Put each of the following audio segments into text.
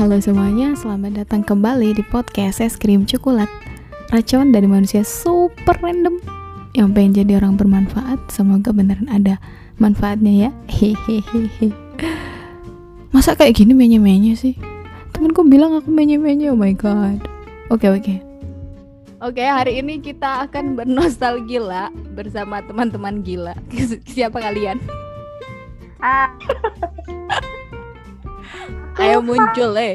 Halo semuanya, selamat datang kembali di podcast Es Krim Coklat Racun dari manusia super random. Yang pengen jadi orang bermanfaat Semoga beneran ada manfaatnya ya. Hehehe Masa kayak gini menye-menye sih? Temenku bilang aku menye-menye, oh my god. Oke oke. Oke, hari ini kita akan bernostalgia bersama teman-teman gila. Siapa kalian? Ah, Ayo muncul eh.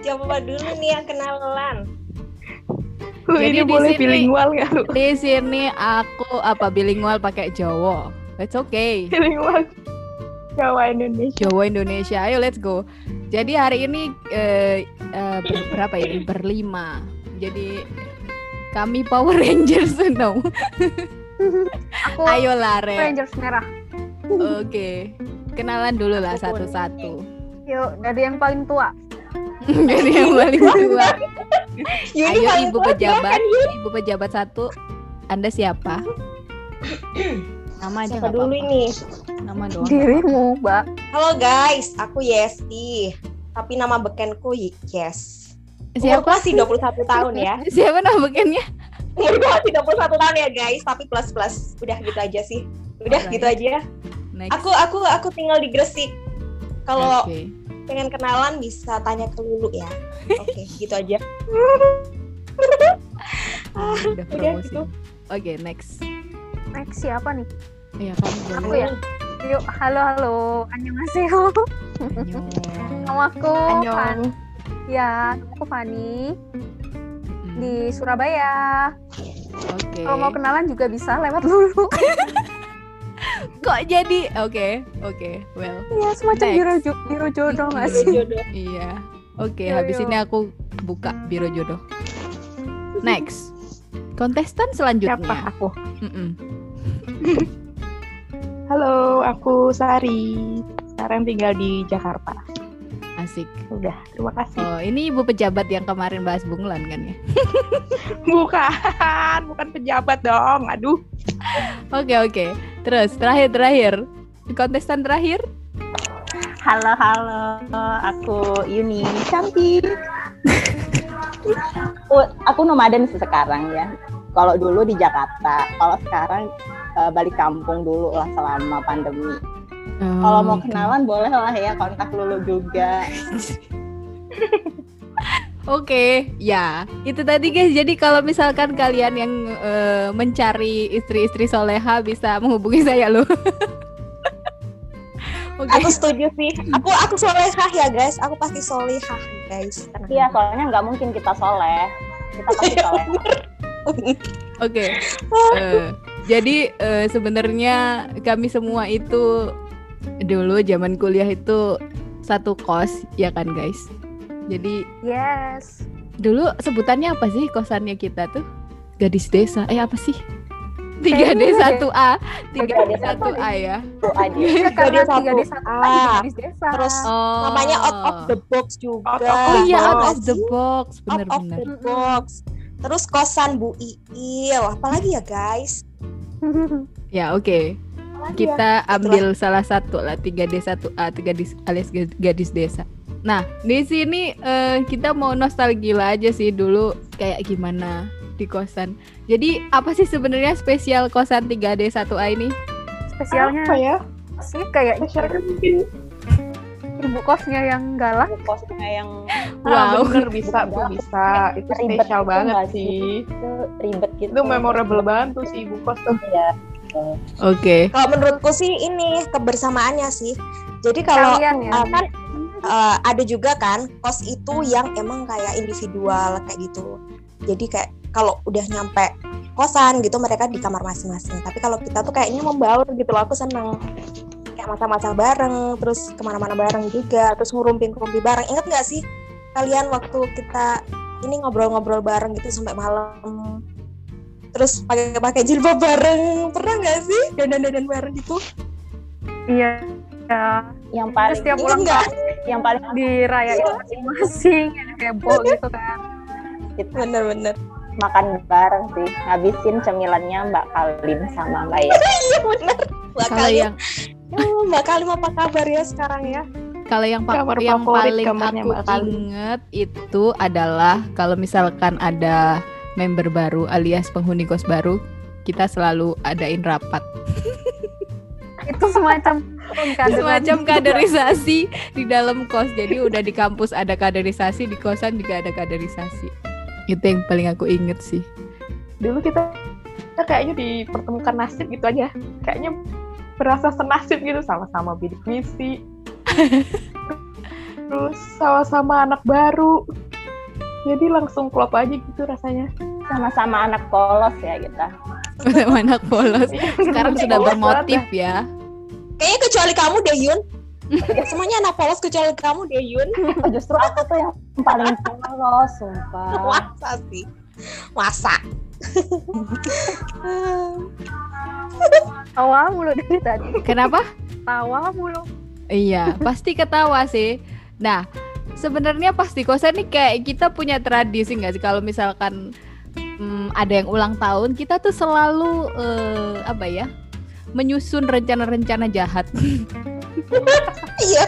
Coba dulu nih yang kenalan. lu Jadi ini boleh sini- bilingual nggak lu? Di sini aku apa bilingual pakai Jawa. It's okay. Bilingual Jawa Indonesia. Jawa Indonesia. Ayo let's go. Jadi hari ini eh, eh, ber- berapa ya? Berlima. Jadi kami Power Rangers no. Aku Ayo lare. Rangers merah. Oke. Kenalan dulu lah satu-satu. Yuk, dari yang paling tua. Jadi yang paling tua. Yuni Ayo paling Ibu pejabat. Ibu pejabat satu. Anda siapa? Nama aja Siapa dulu apa-apa. ini? Nama doang. Dirimu, Mbak. Halo guys, aku Yesti. Tapi nama bekenku Y- Yes. Umurku Siapa? masih 21 tahun ya. Siapa nama bekennya? Umurku masih 21 tahun ya guys, tapi plus plus. Udah gitu aja sih. Udah Alright. gitu aja. Next. Aku aku aku tinggal di Gresik. Kalau Oke. pengen kenalan bisa tanya ke Lulu ya. Oke, gitu aja. Ah, udah udah promosi. gitu. Oke, next. Next siapa nih? Iya, kamu boleh. Aku ya? Yuk, halo halo. Annyeonghaseyo. Annyeong. Nama aku Fan. Annyeong. Ya, aku Fani di Surabaya. Oke. Kalau mau kenalan juga bisa lewat dulu. Kok jadi? Oke, oke. Well, Iya, semacam Next. biro, jo- biro jodoh nggak Biro sih? jodoh. iya. Oke, Yo, habis yo. ini aku buka biro jodoh. Next. Kontestan selanjutnya. Siapa aku? Mm-mm. Halo, aku Sari. Sekarang tinggal di Jakarta. Asik. Udah, terima kasih. Oh, ini ibu pejabat yang kemarin bahas bunglon kan ya? Bukan, bukan pejabat dong. Aduh, Oke, oke. Terus terakhir terakhir. Kontestan terakhir? Halo halo, aku Yuni cantik. aku, aku nomaden sih sekarang ya. Kalau dulu di Jakarta, kalau sekarang eh, balik kampung dulu lah selama pandemi. Kalau mau Oh, kenalan boleh lah ya kontak Lulu juga. Oke, ya itu tadi guys. Jadi kalau misalkan kalian yang eh, mencari istri-istri soleha bisa menghubungi saya loh. Oke. Aku setuju sih. Aku aku solehah ya guys. Aku pasti solehah guys. Tenang. Iya, soalnya nggak mungkin kita soleh. Kita pasti soleh. Oke. Eh, jadi eh, sebenarnya kami semua itu dulu zaman kuliah itu satu kos ya kan guys. Jadi Yes. dulu sebutannya apa sih kosannya kita tuh? Gadis desa. Eh apa sih? 3D 1A, 3D 1A ya. Itu aja. Iya, karena satu tiga desa A. juga gadis desa. Terus Oh. namanya out of the box juga. Oh iya, out of the box, Out of bener-bener. the box. Terus kosan Bu Iil. Apalagi ya guys? Ya oke. Apalagi ya? Kita ambil salah satu lah 3D 1A, 3 gadis alias ga- gadis desa. Nah, di sini eh, kita mau nostalgia aja sih dulu kayak gimana di kosan. Jadi apa sih sebenarnya spesial kosan 3D 1A ini? Spesialnya apa ya? sih kayak Masyarakat mungkin ibu kosnya yang galak. Kosnya yang Ah, Wow. bener bisa, bu bisa. Itu Ribet spesial gitu banget nggak sih. itu ribet gitu. Itu memorable banget tuh si ibu kos tuh. Iya. Oke. Kalau menurutku sih ini kebersamaannya sih. Jadi kalau Kalian ya. uh, kan uh, ada juga kan kos itu yang emang kayak individual kayak gitu. Jadi kayak kalau udah nyampe kosan gitu mereka di kamar masing-masing. Tapi kalau kita tuh kayaknya membaur gitu loh. Aku seneng kayak masak-masak bareng, terus ke mana-mana bareng juga, terus ngurumpi-ngurumpi bareng. Ingat nggak sih kalian waktu kita ini ngobrol-ngobrol bareng gitu sampai malam? Terus pakai-pakai jilbab bareng, pernah nggak sih dandan-dandan bareng gitu? Iya. Ya, Yang paling tiap Ingat ulang nggak? tahun yang paling dirayain masing-masing yang heboh gitu kan. itu Bener-bener. makan bareng sih ngabisin cemilannya Mbak Kalim sama Mbak Ya Iya bener. Mbak Kalau Kalim, yang Oh, Mbak Kalim apa kabar ya sekarang ya? Kalau yang pa- Kamar yang paling kamarnya aku Mbak Kali. inget itu adalah kalau misalkan ada member baru alias penghuni kos baru, kita selalu adain rapat. itu semacam. Semacam kaderisasi di dalam kos. Jadi udah di kampus ada kaderisasi, di kosan juga ada kaderisasi. Itu yang paling aku inget sih. Dulu kita, kita kayaknya dipertemukan nasib gitu aja. Kayaknya berasa senasib gitu sama-sama bidik misi. Terus sama-sama anak baru. Jadi langsung klop aja gitu rasanya. Sama-sama anak polos ya kita. Sama anak polos. Sekarang sudah polos bermotif ya. Kayaknya kecuali kamu deh Yun. Semuanya anak polos kecuali kamu deh Yun. Justru aku tuh yang paling polos, sumpah. Masa sih? Masa? tawa mulu dari tadi Kenapa? tawa mulu Iya, pasti ketawa sih. Nah, sebenarnya pasti kosan nih kayak kita punya tradisi nggak sih kalau misalkan hmm, ada yang ulang tahun, kita tuh selalu eh, apa ya? Menyusun rencana-rencana jahat. Iya,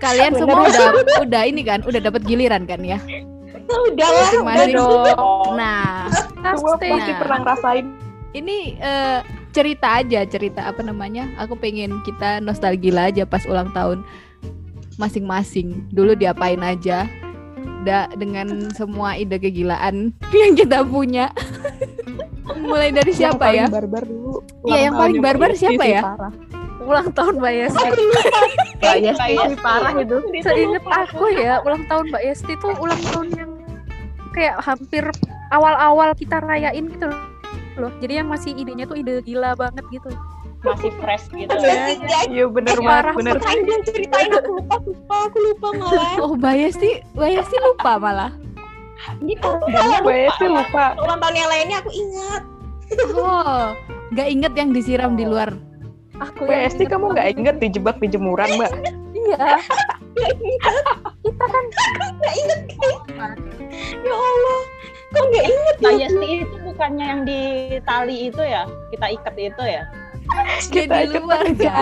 Kalian Bener. semua udah udah ini kan, udah dapat giliran kan ya? udah lah, udah dong. Nah, Semua pasti Nah. pernah ngerasain. ini eh, cerita aja, cerita apa namanya? Aku pengen kita nostalgia aja pas ulang tahun masing-masing. Dulu diapain aja? Da, dengan semua ide kegilaan yang kita punya. Mulai dari siapa yang ya? paling barbar dulu. Iya, yang paling barbar siapa ya? Parah. ulang tahun Mbak Yesti Mbak Yesti parah itu seinget aku ya ulang tahun Mbak Yesti itu ulang tahun yang kayak hampir awal-awal kita rayain gitu loh jadi yang masih idenya tuh ide gila banget gitu masih fresh gitu ya. Iya bener banget, parah bener. Ceritain dong, ceritain aku lupa, lupa, aku lupa malah. Oh, Bayesti, Bayesti lupa malah. Gitu. Mbak Yesti lupa. Ulang tahun yang lainnya aku ingat. Oh, nggak inget yang disiram di luar. aku inget kamu nggak inget dijebak di jemuran Mbak? iya kita kan Gak inget. Ya Allah, kok gak inget ya? Yesti itu bukannya yang di tali itu ya? Kita ikat itu ya? Dia di luar kerja.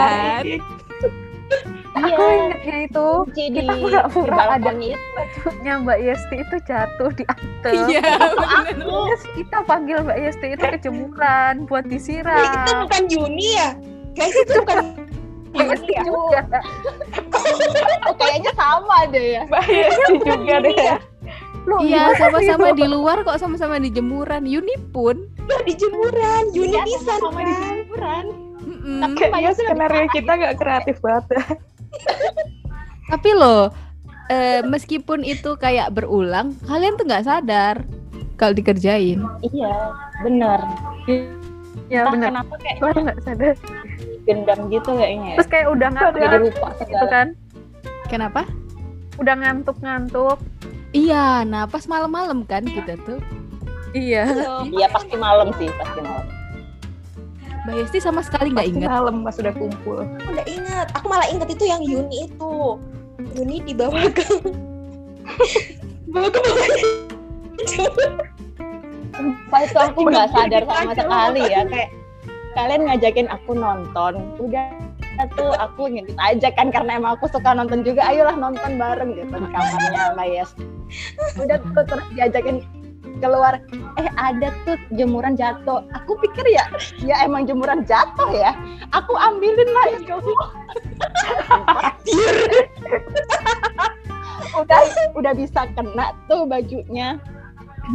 Kan. aku ingetnya itu Kunci di, kita pura-pura di ada itu. bajunya Mbak Yesti itu jatuh di atas Iya. Terus kita panggil Mbak Yesti itu ke jemuran buat Itu disiram. bukan Juni ya? Guys, itu bukan Mbak Yesti Iya. juga. Oh, kayaknya sama deh ya. Mbak Yesti juga deh. Loh, Iya, sama-sama di luar kok sama-sama di jemuran. Yuni pun. ya, di jemuran. Juni Iya, bisa sama di kan? jemuran. Mm-mm. Tapi- Kayaknya skenario kita nggak kreatif banget. Tapi loh, eh, meskipun itu kayak berulang, kalian tuh nggak sadar kalau dikerjain. Iya, bener. Ya Entah benar. kenapa kayak nggak sadar. gendam gitu kayaknya. ya. Terus kayak udah Jadi ngantuk lupa gitu segala. kan. Kenapa? Udah ngantuk-ngantuk. Iya, nah pas malam-malam kan kita tuh. Iya. Iya pasti malam sih, pasti malam. Mbak Yesti sama sekali nggak Pasti ingat. malam pas udah kumpul. Aku udah ingat. Aku malah ingat itu yang Yuni itu. Yuni dibawa ke bawa ke bawahnya. Sumpah itu aku nggak sadar sama sekali ya kayak kalian ngajakin aku nonton udah tuh aku ngikut aja kan karena emang aku suka nonton juga ayolah nonton bareng gitu di kamarnya Mbak Yes udah tuh terus diajakin keluar eh ada tuh jemuran jatuh. Aku pikir ya ya emang jemuran jatuh ya. Aku ambilin lah itu udah udah bisa kena tuh bajunya.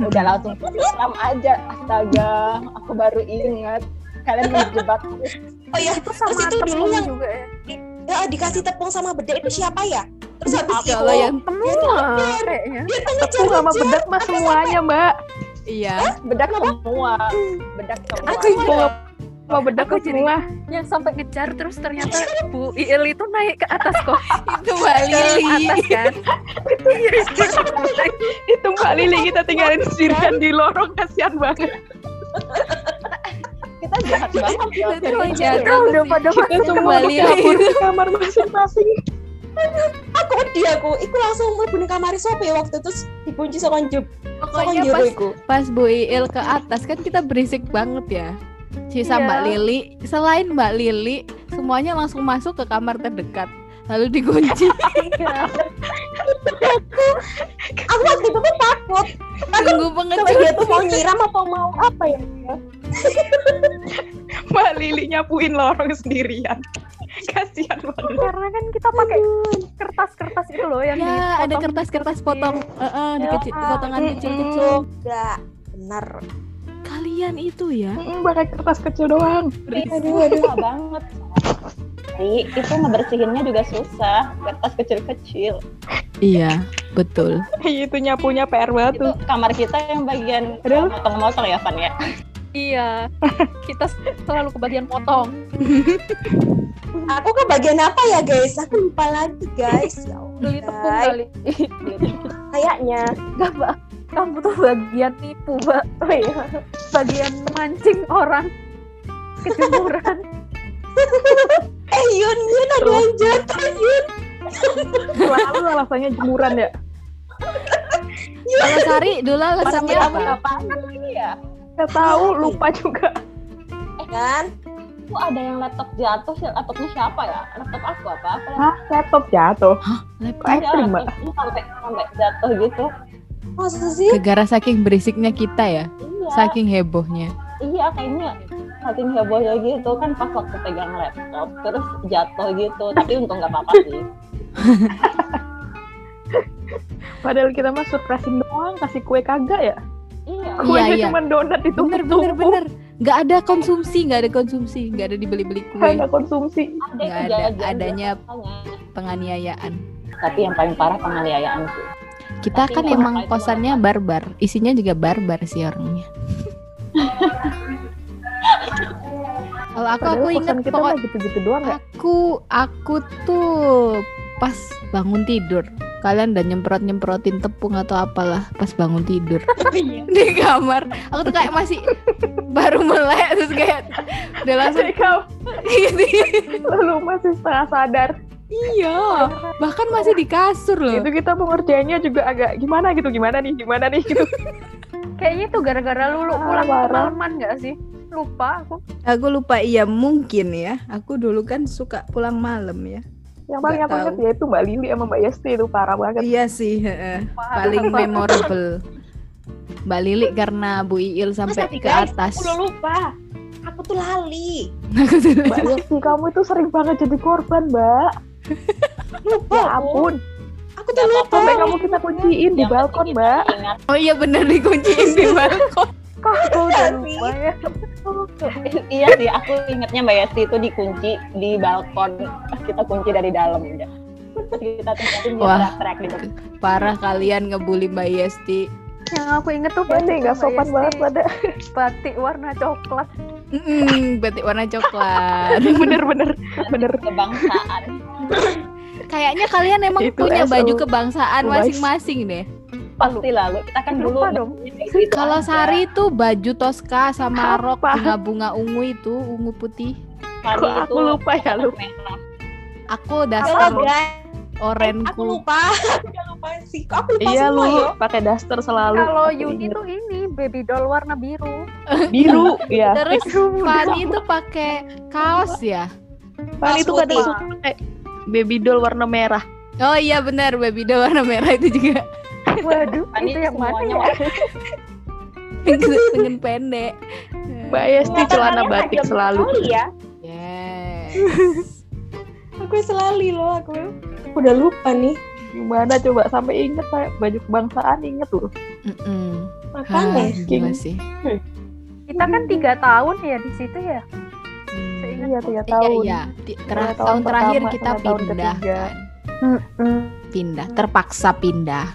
Udah langsung siram aja astaga aku baru ingat. Kalian menjebak. Oh ya, Itu sama terus itu dulu tepung yang juga ya. ya, dikasih tepung sama bedak itu siapa ya? Terus habis Ya itu Allah, yang Semua kayaknya. dia tuh Tepung sama ngejar-ngejar. bedak mah semuanya Mbak. Iya. bedak semua bedak semua Aku sama bedak Aku semua. Yang sampai ngejar terus ternyata Bu Il itu naik ke atas kok. Itu Mbak Lili. atas kan. Iya, itu. Itu Mbak Lili kita tinggalin sendirian di lorong kasihan banget. kita jahat banget ya Kita udah pada masuk ke kamar masing-masing. Aku dia aku iku langsung mlebu ning kamar sop ya waktu itu dikunci sama Pokoknya jero pas iku pas Bu Iil ke atas kan kita berisik banget ya. Sisa Iya. Mbak Lili, selain Mbak Lili, semuanya langsung masuk ke kamar terdekat. lalu dikunci. aku waktu itu tuh takut Tunggu kalau dia pengecut. tuh mau nyiram atau mau apa ya Mbak Lili nyapuin lorong sendirian. Kasihan banget. Karena kan kita pakai kertas-kertas itu loh yang Ya, ada kertas-kertas kecil. potong, eh, eh, dikecil, Ya. potongan Mm-mm. kecil-kecil. enggak bener Kalian itu ya? Mm, pakai kertas kecil doang. aduh aduh banget. Jadi itu ngebersihinnya juga susah. Kertas kecil-kecil. Iya, betul. itu nyapunya PR banget Itu tuh. kamar kita yang bagian Aduh. motong-motong ya, Van ya. Iya. kita selalu kebagian potong. aku ke bagian apa ya guys aku lupa lagi guys ya Beli tepung kali. kayaknya Enggak, Mbak. Kamu tuh bagian nipu, Mbak. Oh iya. Bagian mancing orang kejemuran. eh Yun Yun ada yang jatuh Yun Selalu alasannya jemuran ya. Kalau Sari dulu alasannya kamu apa? apa Iya. Gak tahu, lupa juga. kan Itu ada yang laptop jatuh, sih. laptopnya siapa ya? Laptop aku apa? apa Hah, laptop jatuh. Laptop. Kok ekstrim, Mbak? laptopnya sampai sampai jatuh gitu. masa sih Gara saking berisiknya kita ya, Iya. saking hebohnya. Iya kayaknya saking hebohnya gitu kan pas waktu pegang laptop terus jatuh gitu tapi untung nggak apa-apa sih Padahal kita mah surprisein doang, kasih kue kagak ya. iya Kuenya iya. cuma donat itu Bener, bener, bener. Nggak ada konsumsi, nggak ada konsumsi, nggak ada dibeli-beli kue. Nggak konsumsi. ada Nggak itu ada, adanya penganiayaan. tapi yang paling parah penganiayaan sih Kita Tapi kan emang kosannya barbar, isinya juga barbar sih orangnya. Kalau aku Padahal aku ingat kita pokok gitu-gitu doang ya. aku aku tuh pas bangun tidur kalian udah nyemprot nyemprotin tepung atau apalah pas bangun tidur di kamar aku tuh kayak masih baru melek terus kayak udah langsung gitu lalu masih setengah sadar. iya bahkan masih di kasur loh Itu kita mau ngerjainnya juga agak gimana gitu, gimana nih, gimana nih gitu. Kayaknya tuh gara-gara lu lu Ah, pulang parah. kemalaman nggak sih? Lupa aku. aku lupa iya mungkin ya aku dulu kan suka pulang malam ya Yang paling aku ingat ya itu Mbak Lili sama Mbak Yesti itu parah banget. iya sih heeh. Paham. paling memorable. Mbak Lili karena Bu Iil sampai Mas, ke guys, atas. aku udah lupa. Aku tuh lali. Aku tuh Mbak Yesti kamu itu sering banget jadi korban Mbak. lupa Ya aku. ampun, aku tuh lupa. sampai kamu kita kunciin di balkon Mbak. ingat. Oh iya bener dikunciin di balkon Kok aku udah lupa ya? iya sih aku ingatnya mbak Yasti itu dikunci di balkon kita kunci dari dalam udah Terus kita tinggalin dia Wah. di depan parah kalian ngebully Mbak Yesti Yang aku inget tuh Ya nih, nggak sopan Yesti, banget pada. Batik warna coklat. Mm, batik warna coklat. Bener-bener, bener. kebangsaan Kayaknya kalian emang Itu punya SO. baju kebangsaan masing-masing deh. Pasti lalu kita kan dulu dong. gitu Kalau aja. Sari tuh baju Tosca sama Apa? rok bunga-bunga ungu itu, ungu putih. Sari Kok aku itu lupa ya, lu? Aku Halo daster guys aku orenku. lupa aku udah lupa sih kok aku lupa Iya semua lu ya pakai daster selalu. Kalau Yuni tuh ini baby doll warna biru. biru ya. Terus Fanny tuh pakai kaos ya. Paling itu kadang suka pakai baby doll warna merah. Oh iya benar, baby doll warna merah itu juga Waduh, Fanny itu yang mana ya? dengan dengan pendek. Mbak Yesti celana batik selalu. ya Yes. aku selali loh aku aku udah lupa nih Gimana coba sampai inget kayak baju kebangsaan inget tuh. Mm-mm. makanya Ah, gila sih. Kita kan tiga tahun ya di situ ya. Hmm. Seingat Iya tiga Iya, tahun. iya. Tiga tera- tahun tahun terakhir pertama kita tahun pindah ketiga. kan. Pindah, terpaksa pindah.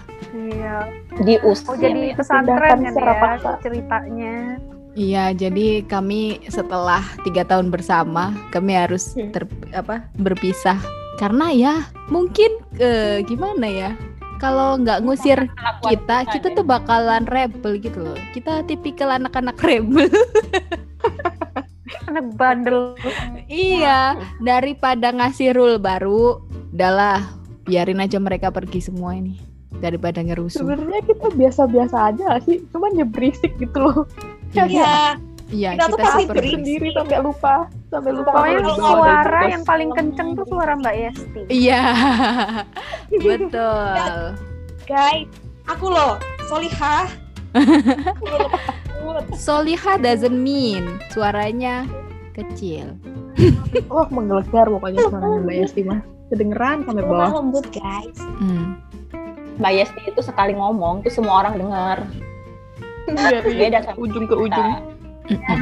Iya. diusir Oh jadi Iya, pesantren kan secara ya paksa. ceritanya. Iya, jadi kami setelah tiga tahun bersama, kami harus Hmm. ter, apa berpisah karena ya mungkin eh, gimana ya? Kalau nggak ngusir kita, kita tuh bakalan rebel gitu loh. Kita tipikal anak-anak rebel. Anak bandel. iya, daripada ngasih rule baru, udahlah biarin aja mereka pergi semua ini daripada ngerusuh. Sebenarnya kita biasa-biasa aja sih, cuman ya berisik gitu loh. iya Iya, Kita tuh kita pasti super berisik. berisik. Sendiri sampai lupa. Sampai lupa Pokoknya kalau juga suara yang paling kenceng tuh suara Mbak Yesti. Iya. Betul. Guys, aku loh, Solihah. Soliha doesn't mean suaranya kecil. Wah, menggelegar pokoknya suaranya Mbak Yesti mah. Kedengeran sampai bawah. lembut, guys. Hmm. Mbak Yesti itu sekali ngomong tuh semua orang dengar. Dari Beda sama ujung ke kita. ujung.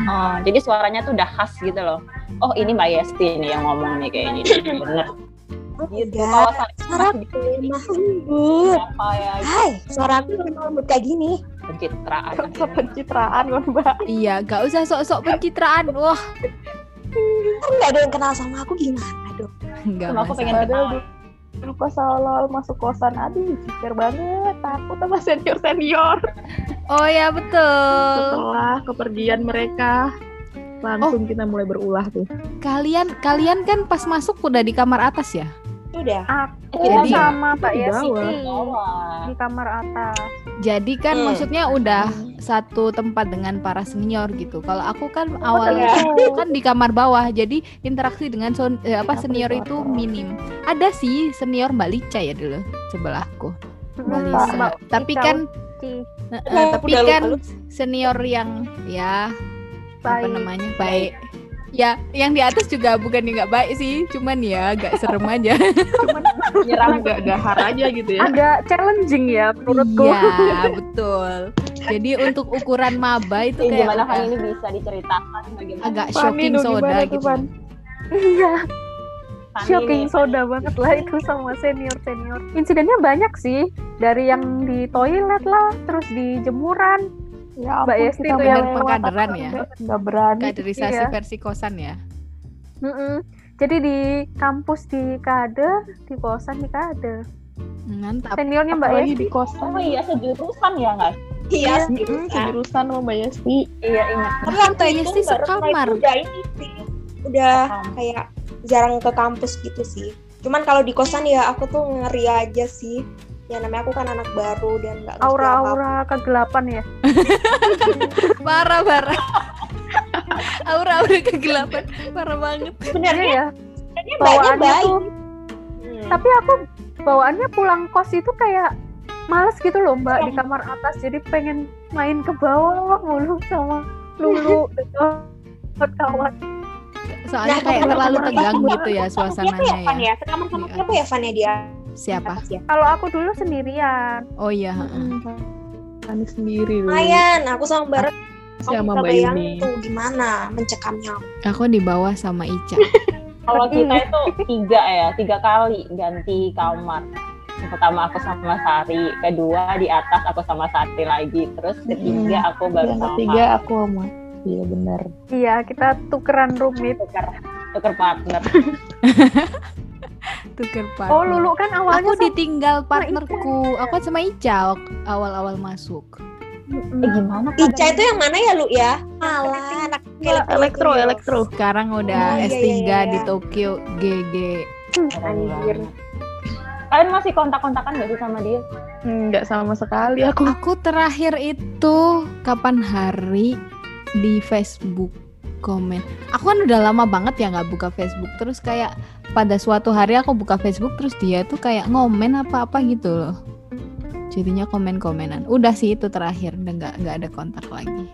Oh, jadi suaranya tuh udah khas gitu loh. Oh ini Mbak Yesti nih yang ngomong nih kayaknya bener. Oh, Gitu. enggak. Kalau Suara gitu lemah lembut. apa ya Hai, suara aku lemah lembut kayak gini. pencitraan. Rasa pencitraan kan Mbak. Iya, gak usah sok-sok pencitraan. Wah, Kan nggak ada yang kenal sama aku gimana dong? nggak Cuma aku pengen kenal. Dulu- pas awal masuk kosan, aduh cicer banget, takut sama senior senior. Oh ya betul. Setelah kepergian mereka, langsung kita mulai berulah tuh. Kalian kalian kan pas masuk udah di kamar atas ya? Udah. Aku Jadi- sama Mbak bawah. Bawah. di kamar atas. Jadi kan Hmm. maksudnya udah satu tempat dengan para senior gitu. Kalau aku kan Oh, awalnya ternyata. kan di kamar bawah, jadi interaksi dengan son- eh, apa senior itu minim. Ada sih senior Mbak Lica ya dulu sebelahku. Mbak Lisa. Mbak Tapi kan Oh, tapi kan senior yang ya apa Baik. namanya baik. Ya, yang di atas juga bukan yang nggak baik sih, cuman ya agak serem aja. Cuman nyerang gak gahar aja gitu ya. Agak challenging ya menurutku. Iya, betul. Jadi untuk ukuran maba itu Eh, kayak gimana kan ini bisa diceritakan bagaimana? agak Fani shocking dong, soda tuh, gitu. Fan? Iya, shocking nih, soda banget lah itu sama senior senior. Insidennya banyak sih, dari yang di toilet lah, terus di jemuran. Ya Mbak Yesti mau yang pengkaderan ya? enggak, Nggak berani. Kaderisasi Iya. versi kosan ya. Mm-mm. Jadi di kampus di kade, di kosan di kade. Mantap. Seniornya Mbak Apalagi Yesti. di kosan. Oh iya sejurusan ya nggak? Iya, Mm-mm, jurusan. Kejurusan sama Mbak Yesti. Iya ingat. Tapi waktu Mbak itu Yesti sekamar. itu Udah ini sih. Udah kayak jarang ke kampus gitu sih. Cuman kalau di kosan ya aku tuh ngeri aja sih. Ya namanya aku kan anak baru dan nggak ngerti apa-apa. Aura-aura kegelapan ya. Parah, parah. Aura-aura kegelapan, parah banget. Iya Sebenarnya ya. sebenarnya mbaknya Bawaannya baik. tuh. Hmm. Tapi aku bawaannya pulang kos itu kayak males gitu loh Mbak di kamar atas. Jadi pengen main ke bawah mulu sama Lulu dan kawan. Soalnya Nah, kayak terlalu tegang gitu ya Siapa suasananya ya, ya. ya? Sekamar sama Iya. siapa ya Fan ya dia? Siapa? Kalau aku dulu sendirian. Oh iya, heeh. Fani sendiri dulu. Lumayan, aku sama Barat Sama Mbak Yuni. tuh gimana mencekamnya. Aku di bawah sama Ica. Kalau kita itu tiga ya, tiga kali ganti kamar. Yang pertama aku sama Sari, kedua di atas aku sama Sari lagi, terus ketiga aku baru sama ketiga aku sama. Iya benar. Iya, kita tukeran roommate. tuker tuker partner. Tuker partner. Oh, Lulu kan awalnya Aku sama- ditinggal partnerku. Aku sama Ica awal-awal masuk. Eh gimana? Ica itu yang mana ya lu ya? Malah anak Elektro, elektro. Sekarang udah Oh, iya, S3 iya, iya. di Tokyo GG. Anjir. Kalian masih kontak-kontakan gak sih sama dia? Enggak sama sekali aku. Aku terakhir itu kapan hari di Facebook komen. Aku kan udah lama banget ya nggak buka Facebook. Terus kayak pada suatu hari aku buka Facebook terus dia tuh kayak ngomen apa-apa gitu loh. Jadinya komen-komenan. Udah sih itu terakhir, udah nggak nggak ada kontak lagi.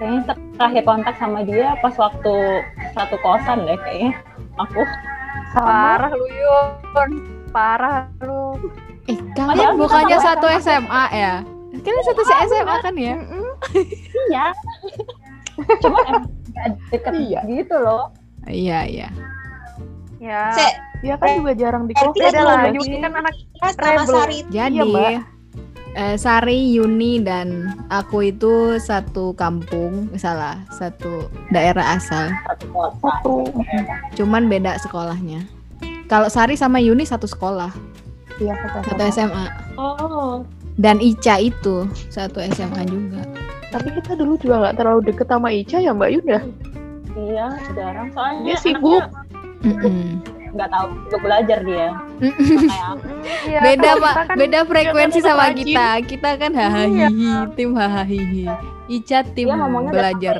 Kayaknya ter- terakhir kontak sama dia pas waktu satu kosan deh kayaknya. Aku Sama. Parah lu Yun. Parah lu. Eh kalian bukannya satu SMA ya? Kalian satu SMA kan ya? iya. Cuma deket Iya. gitu loh. Iya iya. Ya. Cek, Dia kan juga jarang di lah, Yuni. Yuni kan anak sama. Sari Jadi Iya, Mbak. eh, Sari, Yuni dan aku itu satu kampung, salah satu daerah asal. Satu kota. Satu. Cuman beda sekolahnya. Kalau Sari sama Yuni satu sekolah, Iya, satu satu SMA. Oh, Dan Ica itu satu SMA juga. Tapi kita dulu juga nggak terlalu deket sama Ica ya Mbak Yun ya? Iya, jarang. Soalnya Dia sibuk. Nggak tahu sibuk belajar dia. Iya, beda kalau pak, kan beda frekuensi sama rajin. kita. Kita kan hahaha tim hahaha. Ica tim belajar.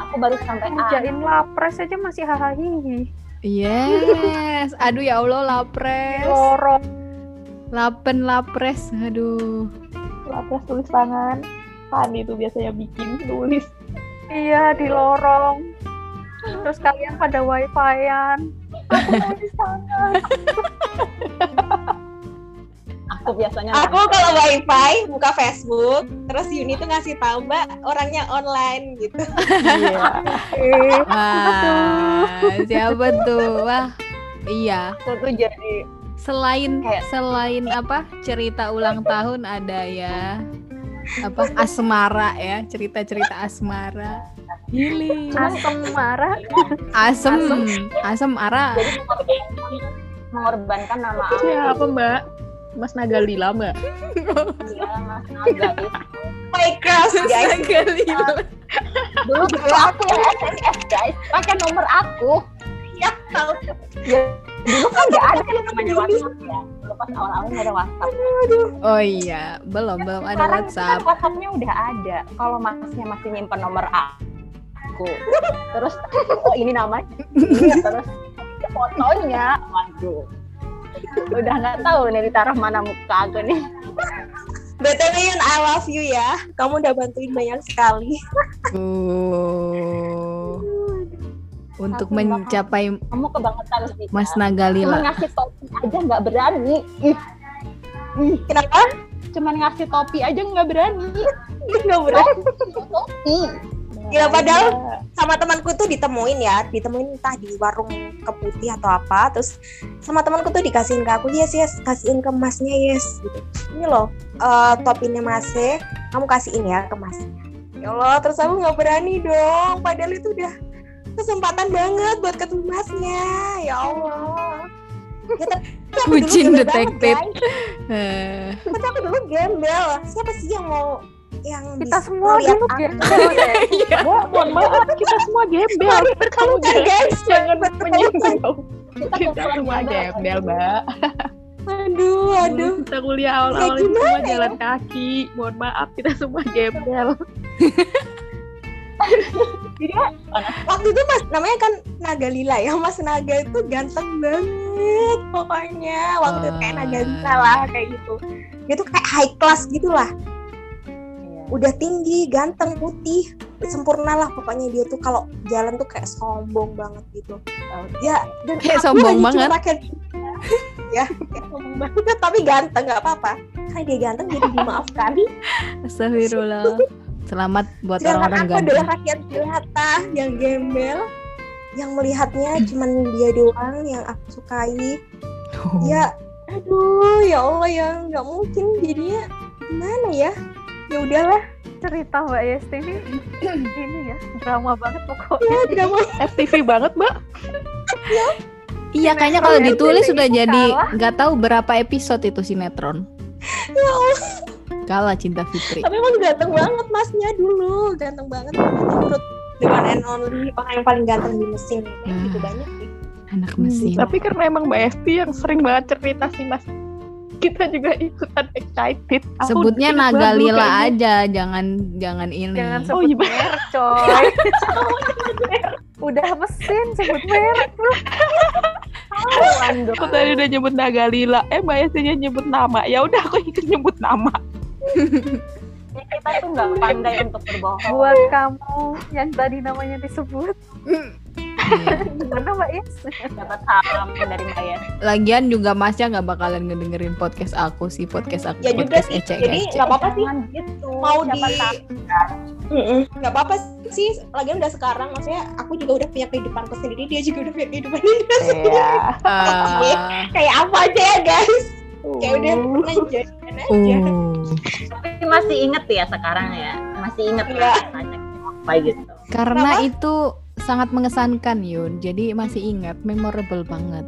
aku baru sampai A. Ngerjain lapres aja masih hahaha. Yes. Aduh ya Allah lapres. Lorong. Lapen lapres. Aduh. lapis tulis tangan kan itu biasanya bikin tulis Iya di lorong. Terus kalian pada wifi-an. Aku mau di sana. Aku biasanya Aku kalau wifi buka Facebook, terus Yuni tuh ngasih tahu Mbak orangnya online gitu. iya Wah, siapa tuh? Wah, iya. tuh jadi Selain Kayak- selain apa cerita ulang tahun ada ya apa asmara ya cerita-cerita asmara. Gili. asem marah. Asem, asem ara. jadi mengorbankan nama aku. siapa mbak Mas Nagalila mbak Iya, Mas Naga itu. My crush guys. Dulu dulu aku SMS guys, pakai nomor aku. Ya tahu. Dulu kan nggak ada yang namanya WhatsApp ya. Dulu pas awal-awal nggak ada WhatsApp. Oh iya, belum belum ada Sekarang WhatsApp. kan WhatsAppnya udah ada. Kalau masnya masih nyimpen nomor aku, terus oh ini namanya, ini, terus fotonya, waduh. Udah nggak tahu nih ditaruh mana muka aku nih. BTW Yun, I love you ya. Kamu udah bantuin banyak sekali. Oh. Untuk mencapai Kamu kebangetan sih. Mas Nagalila. ngasih topi aja nggak berani. Ih, Kenapa? cuman ngasih topi aja nggak berani. Nggak berani. Topi. Ya padahal sama temanku tuh ditemuin ya, ditemuin entah di warung keputih atau apa, terus sama temanku tuh dikasihin ke aku, yes yes, kasihin ke masnya yes, gitu. Ini loh, eh topinya masnya, kamu kasihin ya ke masnya. Ya Allah, terus aku nggak berani dong, padahal itu udah kesempatan banget buat ketemu masnya, ya Allah. Ya, tapi aku dulu Bucin detektif. Eh, Tapi aku dulu gembel, siapa sih yang mau yang Kita semua dulu gembel deh. Mbak, mohon maaf kita semua gembel. Bertengkar guys, jangan menyinggung. Kita semua gembel. mbak. Aduh, aduh. Kita kuliah awal-awal Ya, semua jalan kaki. Mohon maaf kita semua gembel waktu itu mas namanya kan Naga Lila ya mas Naga itu ganteng banget pokoknya. Waktu itu kayak Naga Lila lah kayak gitu. Dia tuh kayak high class gitu lah. Iya. udah tinggi ganteng putih sempurna lah pokoknya dia tuh. Kalau jalan tuh kayak sombong banget gitu. Ya dan Kayak aku sombong banget. rakyat- ya kayak sombong banget tapi ganteng nggak apa-apa. Karena dia ganteng jadi dimaafkan. Astagfirullah. Selamat buat orang-orang aku adalah rakyat jelata yang gembel, yang melihatnya cuman dia doang yang aku sukai. Oh. Ya, aduh, ya Allah ya nggak mungkin jadinya gimana ya? Ya udahlah, Cerita Mbak Yesti ini, ini ya drama banget pokoknya. ya drama. FTV banget mbak Iya, kayaknya kalau ditulis sudah jadi nggak tahu berapa episode itu sinetron. Ya Allah, Kalah Cinta Fitri. tapi emang ganteng banget masnya dulu, ganteng banget. Menurut the one and only orang yang paling ganteng di mesin, Hmm. gitu banyak sih. Anak mesin. tapi karena emang mbak Esti yang sering banget cerita sih mas kita juga ikutan excited Aku Sebutnya ingat banget Naga dulu Lila kayaknya. aja, jangan jangan ini. Jangan Oh, sebut iya. merek coy. Udah mesin sebut merek lu. aku tadi udah nyebut Naga Lila eh mbak Esti nyebut nama ya udah aku ikut nyebut nama Ya, kita tuh nggak pandai untuk berbohong. Buat kamu yang tadi namanya disebut. Iya. Gimana Mbak Yes? dapat salam dari Mbak Yes. Lagian juga Masnya nggak bakalan ngedengerin podcast aku sih, podcast aku Ya juga podcast sih, ecek jadi nggak apa-apa sih. Gitu. Mau Siapa di nggak apa-apa sih lagian udah sekarang maksudnya aku juga udah punya kehidupanku sendiri dia juga udah punya kehidupannya sendiri Iya. Ah, kayak apa aja ya guys kayak udah pernah jadian aja oh. Tapi masih inget ya sekarang ya. Masih inget rasanya apa gitu. Karena Kenapa? itu sangat mengesankan Yun, jadi masih ingat, memorable banget.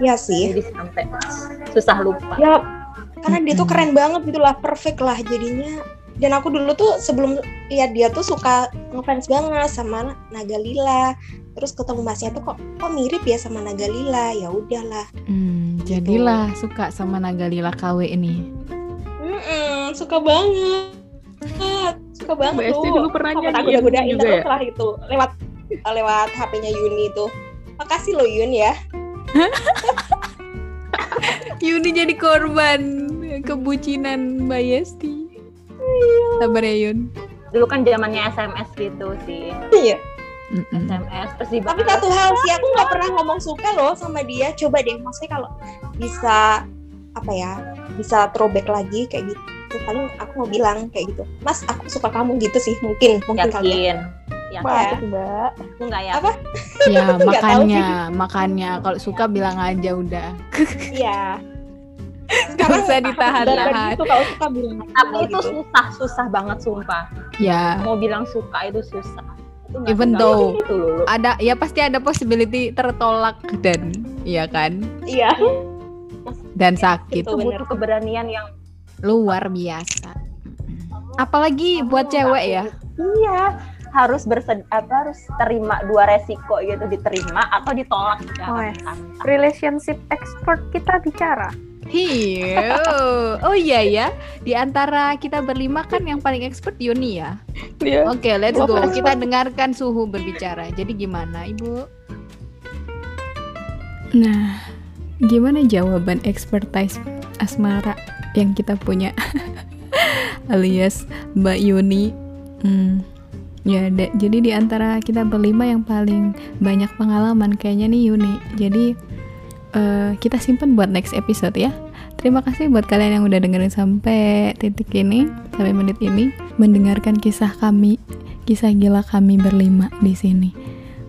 ya sih Jadi sampai susah lupa. ya karena dia tuh keren banget gitu lah perfect lah jadinya dan aku dulu tuh sebelum lihat dia tuh suka ngefans banget sama Naga Lila terus ketemu masnya tuh kok kok mirip ya sama Naga Lila ya udahlah Hmm, jadilah suka sama Naga Lila KW ini. Mm-mm, suka banget suka banget Mbak tuh dulu pernah nyanyiin tak goda-godain juga terus ya? setelah itu lewat lewat HP-nya Yuni itu makasih loh Yun ya Yuni jadi korban kebucinan Mbak Yesti. Sabar ya Yun. Dulu kan zamannya SMS gitu sih. iya Mm-mm. SMS terus tapi satu hal sih aku nggak pernah ngomong suka loh sama dia coba deh maksudnya kalau bisa apa ya bisa throwback lagi kayak gitu paling aku mau bilang kayak gitu mas aku suka kamu gitu sih mungkin mungkin kali ya yakin. Yakin. Masa sih mbak? Aku nggak yakin. Apa? Ya makanya, makanya kalau suka bilang aja udah. iya Gak usah ditahan-tahan. itu kalau suka bilang Tapi itu gitu. susah, susah banget sumpah. Ya, Mau bilang suka itu susah. Even though- itu lulu. ada ya pasti ada possibility tertolak dan iya kan iya dan sakit Itu butuh keberanian yang luar biasa. Apalagi buat cewek ya. iya harus bersed apa harus terima dua resiko gitu diterima atau ditolak secara Oh, ya. Relationship expert kita bicara. Hiu. Oh iya ya. Di antara kita berlima kan yang paling expert Yuni ya. Iya. Oke, let's Love go. Kita dengarkan suhu berbicara. Jadi gimana, Ibu? Nah, gimana jawaban expertise asmara yang kita punya? Alias Mbak Yuni. Hmm. Ya, da- jadi di antara kita berlima yang paling banyak pengalaman kayaknya nih Yuni. Jadi eh, kita simpan buat next episode ya. Terima kasih buat kalian yang udah dengerin sampai titik ini, sampai menit ini, mendengarkan kisah kami, kisah gila kami berlima di sini.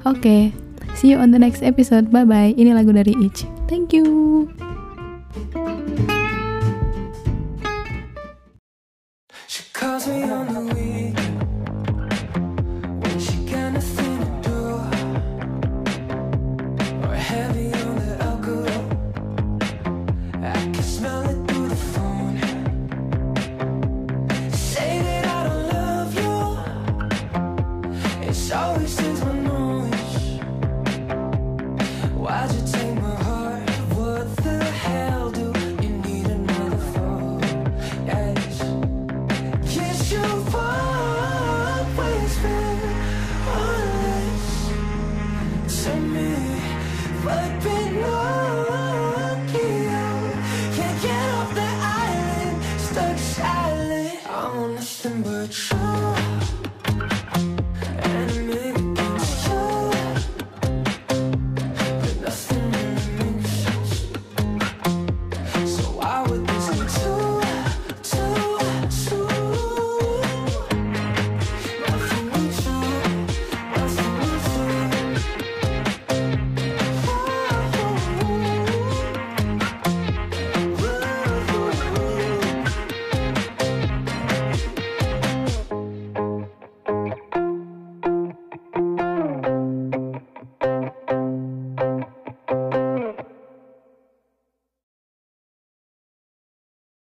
Oke, see you on the next episode. Bye bye. Ini lagu dari Ich. Thank you.